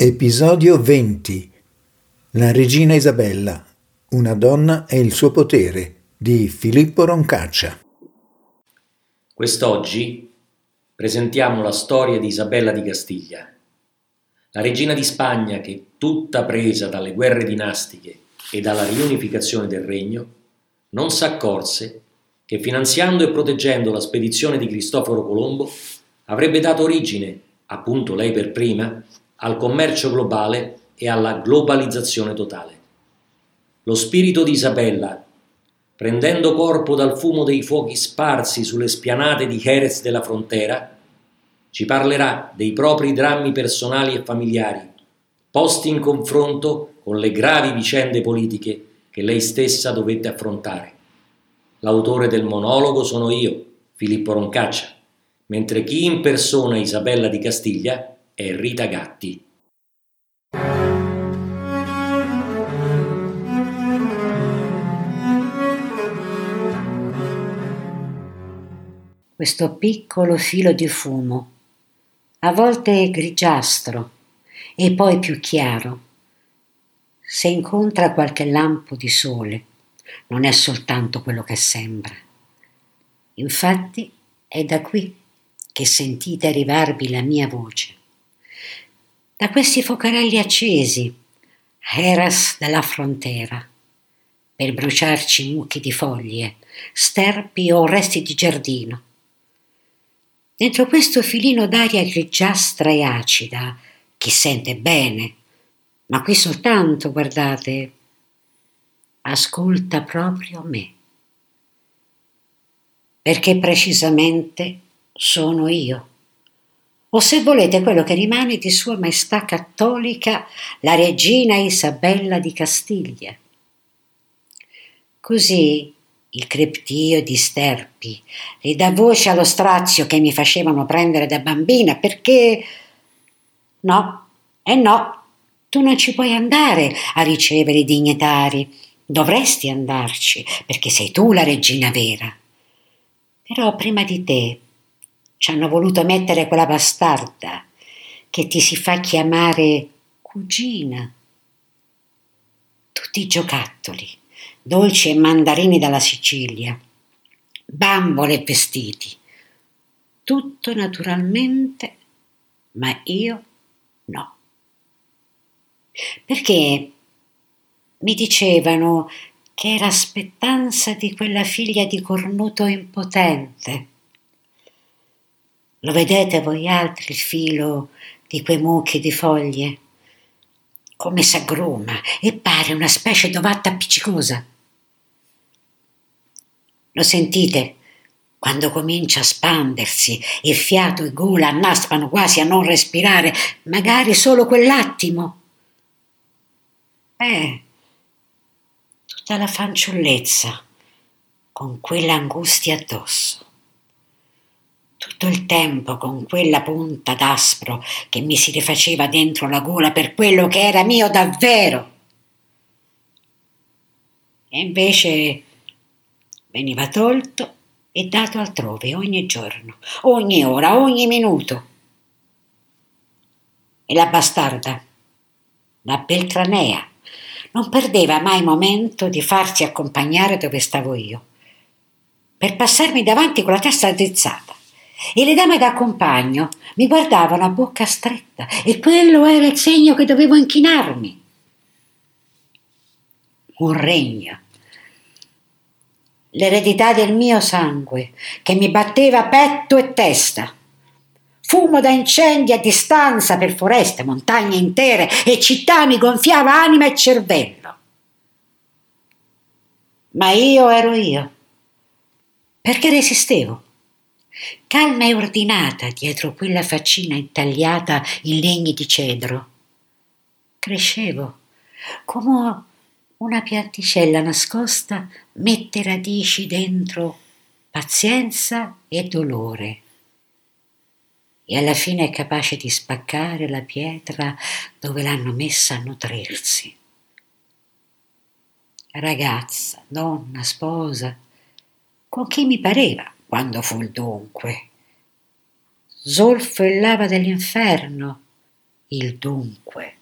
Episodio 20 La regina Isabella, una donna e il suo potere di Filippo Roncaccia. Quest'oggi presentiamo la storia di Isabella di Castiglia, la regina di Spagna che, tutta presa dalle guerre dinastiche e dalla riunificazione del regno, non s'accorse che finanziando e proteggendo la spedizione di Cristoforo Colombo avrebbe dato origine, appunto lei per prima, al commercio globale e alla globalizzazione totale. Lo spirito di Isabella, prendendo corpo dal fumo dei fuochi sparsi sulle spianate di Jerez della frontera, ci parlerà dei propri drammi personali e familiari, posti in confronto con le gravi vicende politiche che lei stessa dovette affrontare. L'autore del monologo sono io, Filippo Roncaccia, mentre chi impersona Isabella di Castiglia e Rita Gatti. Questo piccolo filo di fumo, a volte grigiastro e poi più chiaro, se incontra qualche lampo di sole, non è soltanto quello che sembra. Infatti è da qui che sentite arrivarvi la mia voce da questi focarelli accesi, Eras della frontiera, per bruciarci mucchi di foglie, sterpi o resti di giardino. Dentro questo filino d'aria grigiastra e acida, chi sente bene, ma qui soltanto, guardate, ascolta proprio me. Perché precisamente sono io o se volete quello che rimane di Sua Maestà Cattolica, la regina Isabella di Castiglia. Così il creptio di sterpi ridà voce allo strazio che mi facevano prendere da bambina perché no, e eh no, tu non ci puoi andare a ricevere i dignitari, dovresti andarci perché sei tu la regina vera. Però prima di te ci hanno voluto mettere quella bastarda che ti si fa chiamare cugina. Tutti i giocattoli, dolci e mandarini dalla Sicilia, bambole e vestiti. Tutto naturalmente, ma io no. Perché mi dicevano che era aspettanza di quella figlia di cornuto impotente lo vedete voi altri il filo di quei mucchi di foglie? Come s'aggruma e pare una specie d'ovatta appiccicosa. Lo sentite quando comincia a spandersi e fiato e gola annaspano quasi a non respirare, magari solo quell'attimo? Eh, tutta la fanciullezza con quell'angustia addosso tutto il tempo con quella punta d'aspro che mi si rifaceva dentro la gola per quello che era mio davvero. E invece veniva tolto e dato altrove ogni giorno, ogni ora, ogni minuto. E la bastarda, la Beltranea, non perdeva mai momento di farsi accompagnare dove stavo io, per passarmi davanti con la testa drizzata e le dame da compagno mi guardavano a bocca stretta e quello era il segno che dovevo inchinarmi. Un regno. L'eredità del mio sangue che mi batteva petto e testa. Fumo da incendi a distanza per foreste, montagne intere e città mi gonfiava anima e cervello. Ma io ero io. Perché resistevo? Calma e ordinata dietro quella faccina intagliata in legni di cedro. Crescevo come una pianticella nascosta mette radici dentro pazienza e dolore e alla fine è capace di spaccare la pietra dove l'hanno messa a nutrirsi. Ragazza, donna, sposa, con chi mi pareva quando fu il dunque. Zolfo e lava dell'inferno, il dunque.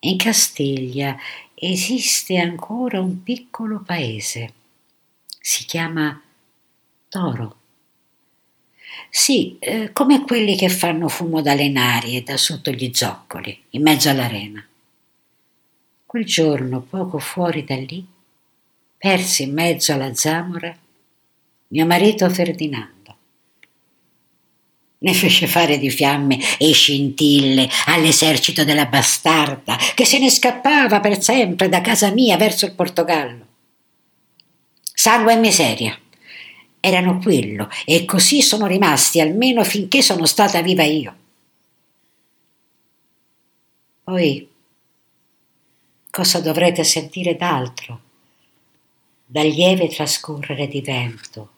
In Castiglia esiste ancora un piccolo paese. Si chiama Toro. Sì, eh, come quelli che fanno fumo dalle nari e da sotto gli zoccoli, in mezzo all'arena. Quel giorno, poco fuori da lì, persi in mezzo alla zamora mio marito Ferdinando. Ne fece fare di fiamme e scintille all'esercito della bastarda che se ne scappava per sempre da casa mia verso il Portogallo. Sangue e miseria erano quello e così sono rimasti almeno finché sono stata viva io. Poi cosa dovrete sentire d'altro dal lieve trascorrere di vento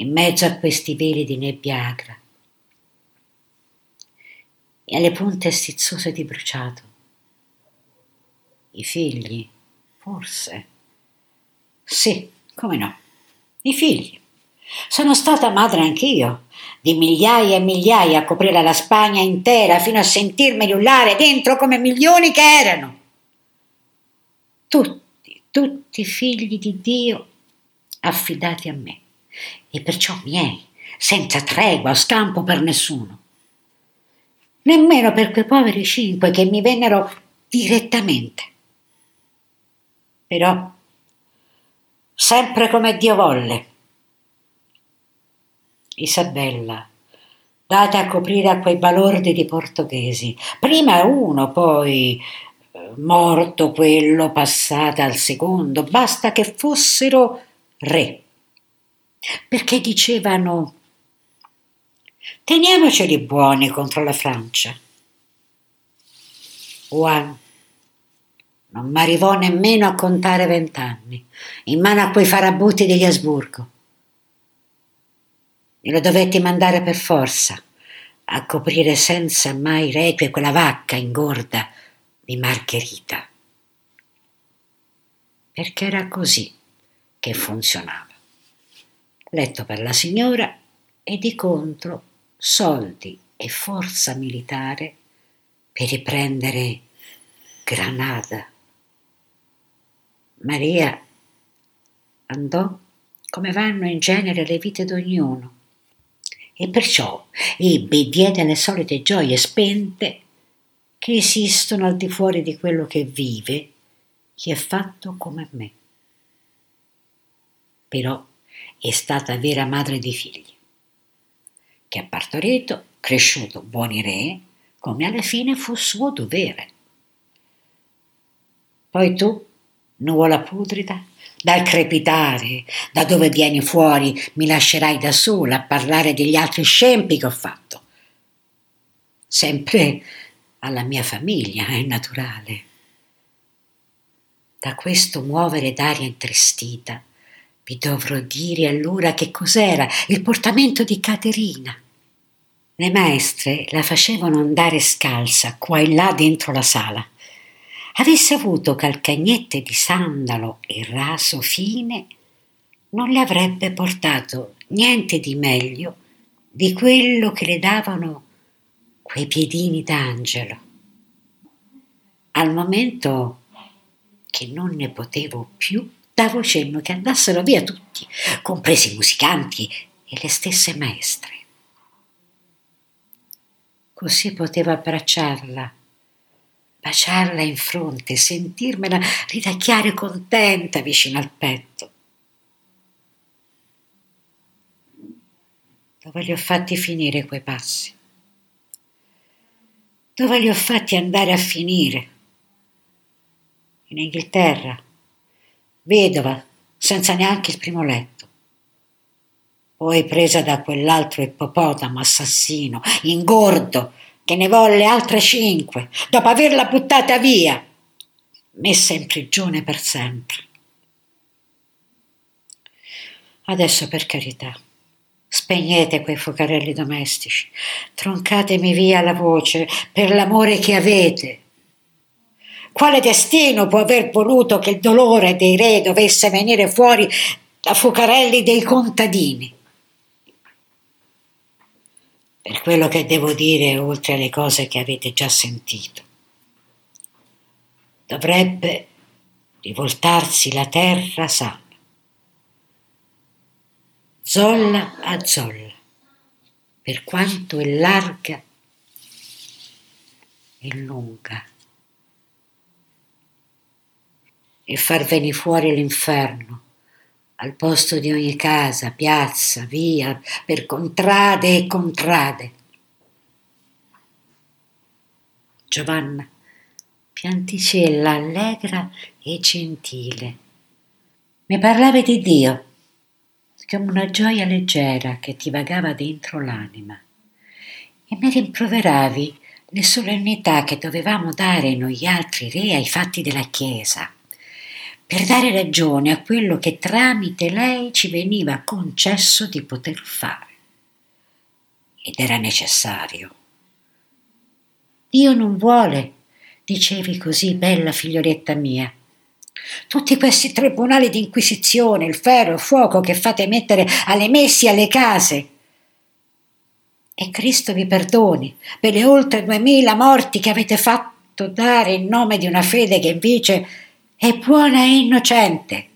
in mezzo a questi veli di nebbia agra e alle punte stizzose di bruciato. I figli, forse. Sì, come no, i figli. Sono stata madre anch'io, di migliaia e migliaia a coprire la Spagna intera fino a sentirmi urlare dentro come milioni che erano. Tutti, tutti figli di Dio affidati a me e perciò miei, senza tregua o scampo per nessuno. Nemmeno per quei poveri cinque che mi vennero direttamente. Però, sempre come Dio volle, Isabella, date a coprire a quei balordi di portoghesi, prima uno, poi eh, morto quello, passata al secondo, basta che fossero re perché dicevano teniamoceli buoni contro la Francia. Juan non mi arrivò nemmeno a contare vent'anni, in mano a quei farabutti degli Asburgo. Glielo dovetti mandare per forza a coprire senza mai requie quella vacca ingorda di Margherita. Perché era così che funzionava letto per la signora e di contro soldi e forza militare per riprendere Granada. Maria andò come vanno in genere le vite d'ognuno e perciò ebbe e diede le solite gioie spente che esistono al di fuori di quello che vive chi è fatto come me. Però è stata vera madre di figli, che ha partorito, cresciuto buoni re, come alla fine fu suo dovere. Poi tu, nuvola putrida, dal crepitare, da dove vieni fuori, mi lascerai da sola a parlare degli altri scempi che ho fatto. Sempre alla mia famiglia, è naturale. Da questo muovere d'aria intristita, vi dovrò dire allora che cos'era il portamento di Caterina. Le maestre la facevano andare scalza qua e là dentro la sala. Avesse avuto calcagnette di sandalo e raso fine, non le avrebbe portato niente di meglio di quello che le davano quei piedini d'angelo. Al momento che non ne potevo più, davo cenno che andassero via tutti, compresi i musicanti e le stesse maestre. Così potevo abbracciarla, baciarla in fronte, sentirmela ridacchiare contenta vicino al petto. Dove li ho fatti finire quei passi? Dove li ho fatti andare a finire? In Inghilterra vedova, senza neanche il primo letto. Poi presa da quell'altro ippopotamo assassino, ingordo, che ne volle altre cinque, dopo averla buttata via, messa in prigione per sempre. Adesso per carità, spegnete quei focarelli domestici, troncatemi via la voce per l'amore che avete quale destino può aver voluto che il dolore dei re dovesse venire fuori da fuocarelli dei contadini? per quello che devo dire oltre alle cose che avete già sentito. Dovrebbe rivoltarsi la terra sana, zolla a zolla, per quanto è larga e lunga, e far venire fuori l'inferno al posto di ogni casa, piazza, via, per contrade e contrade. Giovanna, pianticella allegra e gentile. Mi parlavi di Dio come una gioia leggera che ti vagava dentro l'anima e mi rimproveravi le solennità che dovevamo dare noi altri re ai fatti della Chiesa per dare ragione a quello che tramite lei ci veniva concesso di poter fare. Ed era necessario. Dio non vuole, dicevi così, bella figlioletta mia. Tutti questi tribunali di inquisizione, il ferro, il fuoco che fate mettere alle messi alle case. E Cristo vi perdoni per le oltre duemila morti che avete fatto dare in nome di una fede che invece è buona e innocente.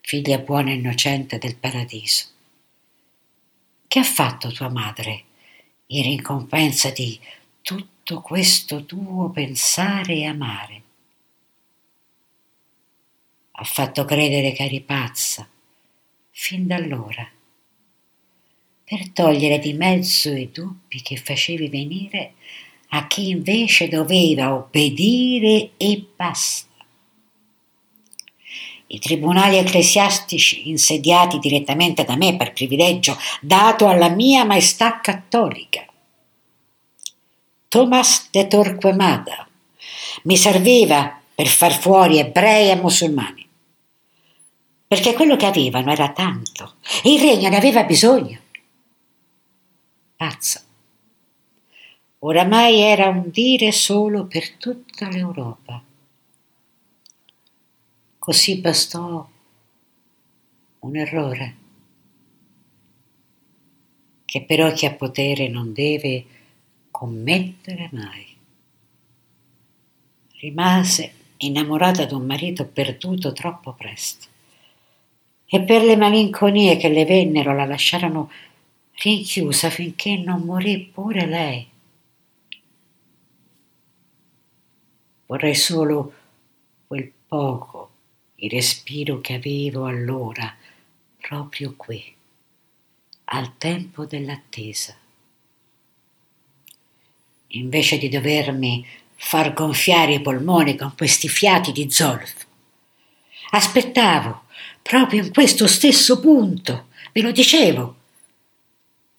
Figlia buona e innocente del paradiso. Che ha fatto tua madre in ricompensa di tutto questo tuo pensare e amare? Ha fatto credere che eri pazza, fin da allora, per togliere di mezzo i dubbi che facevi venire a chi invece doveva obbedire e basta. I tribunali ecclesiastici insediati direttamente da me per privilegio dato alla mia maestà cattolica. Thomas de Torquemada mi serviva per far fuori ebrei e musulmani, perché quello che avevano era tanto e il regno ne aveva bisogno. Pazza Oramai era un dire solo per tutta l'Europa. Così bastò un errore che però chi ha potere non deve commettere mai. Rimase innamorata d'un marito perduto troppo presto e per le malinconie che le vennero la lasciarono rinchiusa finché non morì pure lei. Vorrei solo quel poco di respiro che avevo allora, proprio qui, al tempo dell'attesa. Invece di dovermi far gonfiare i polmoni con questi fiati di zolfo, aspettavo proprio in questo stesso punto, ve lo dicevo,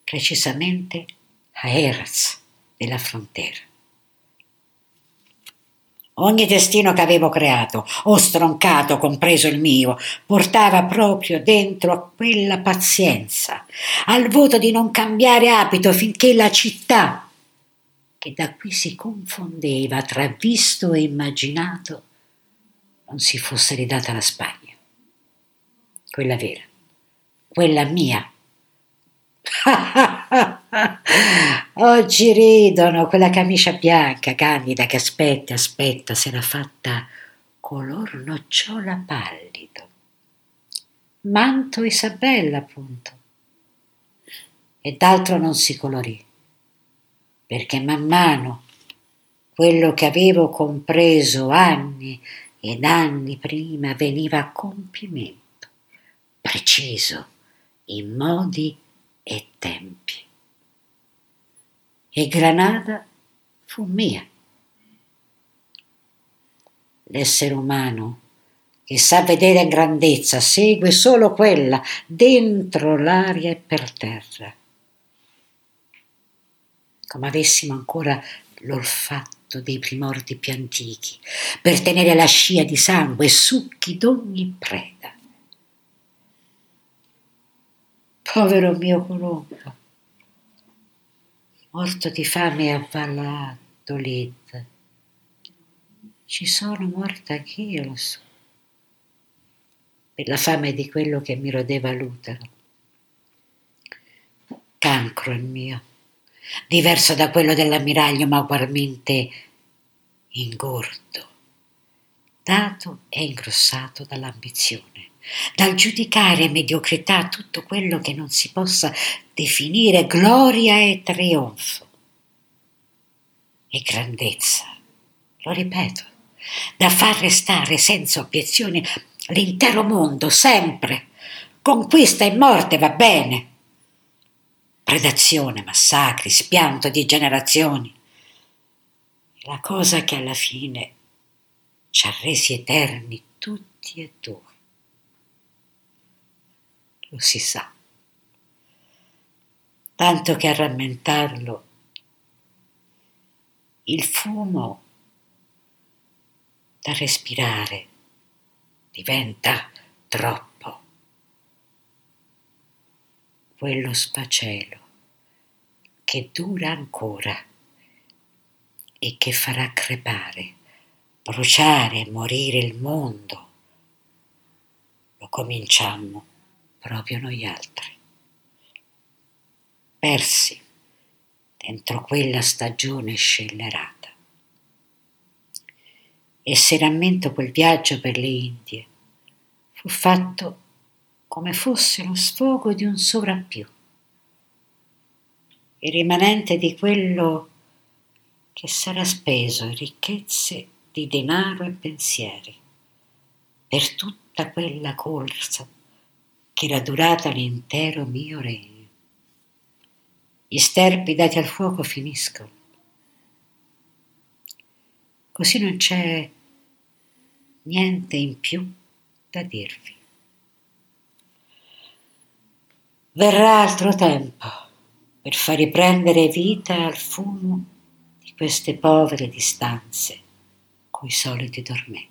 precisamente a Eraz della frontiera. Ogni destino che avevo creato, o stroncato, compreso il mio, portava proprio dentro a quella pazienza, al voto di non cambiare abito finché la città, che da qui si confondeva tra visto e immaginato, non si fosse ridata alla Spagna. Quella vera, quella mia. Oggi ridono quella camicia bianca, candida, che aspetta, aspetta, si era fatta color nocciola pallido. Manto Isabella, appunto. E d'altro non si colorì, perché man mano quello che avevo compreso anni ed anni prima veniva a compimento, preciso, in modi e tempi. E Granada fu mia. L'essere umano che sa vedere grandezza segue solo quella dentro l'aria e per terra. Come avessimo ancora l'olfatto dei primordi più antichi, per tenere la scia di sangue e succhi d'ogni preda. Povero mio Colombo, morto di fame a Valladolid. Ci sono morta anch'io, lo so, per la fame di quello che mi rodeva l'utero. cancro il mio, diverso da quello dell'ammiraglio, ma ugualmente ingordo, dato e ingrossato dall'ambizione, dal giudicare mediocrità tutto quello che non si possa definire gloria e trionfo e grandezza, lo ripeto, da far restare senza obiezione l'intero mondo sempre. Conquista e morte va bene. Predazione, massacri, spianto di generazioni. La cosa che alla fine ci ha resi eterni tutti e due. Lo si sa. Tanto che a rammentarlo il fumo da respirare diventa troppo. Quello sfacelo che dura ancora e che farà crepare, bruciare e morire il mondo, lo cominciammo proprio noi altri. Persi dentro quella stagione scellerata e se rammento quel viaggio per le Indie, fu fatto come fosse lo sfogo di un sovrappiù, il rimanente di quello che sarà speso in ricchezze di denaro e pensieri, per tutta quella corsa che era durata l'intero mio regno. Gli sterpi dati al fuoco finiscono così non c'è niente in più da dirvi. Verrà altro tempo per far riprendere vita al fumo di queste povere distanze coi soliti dormenti.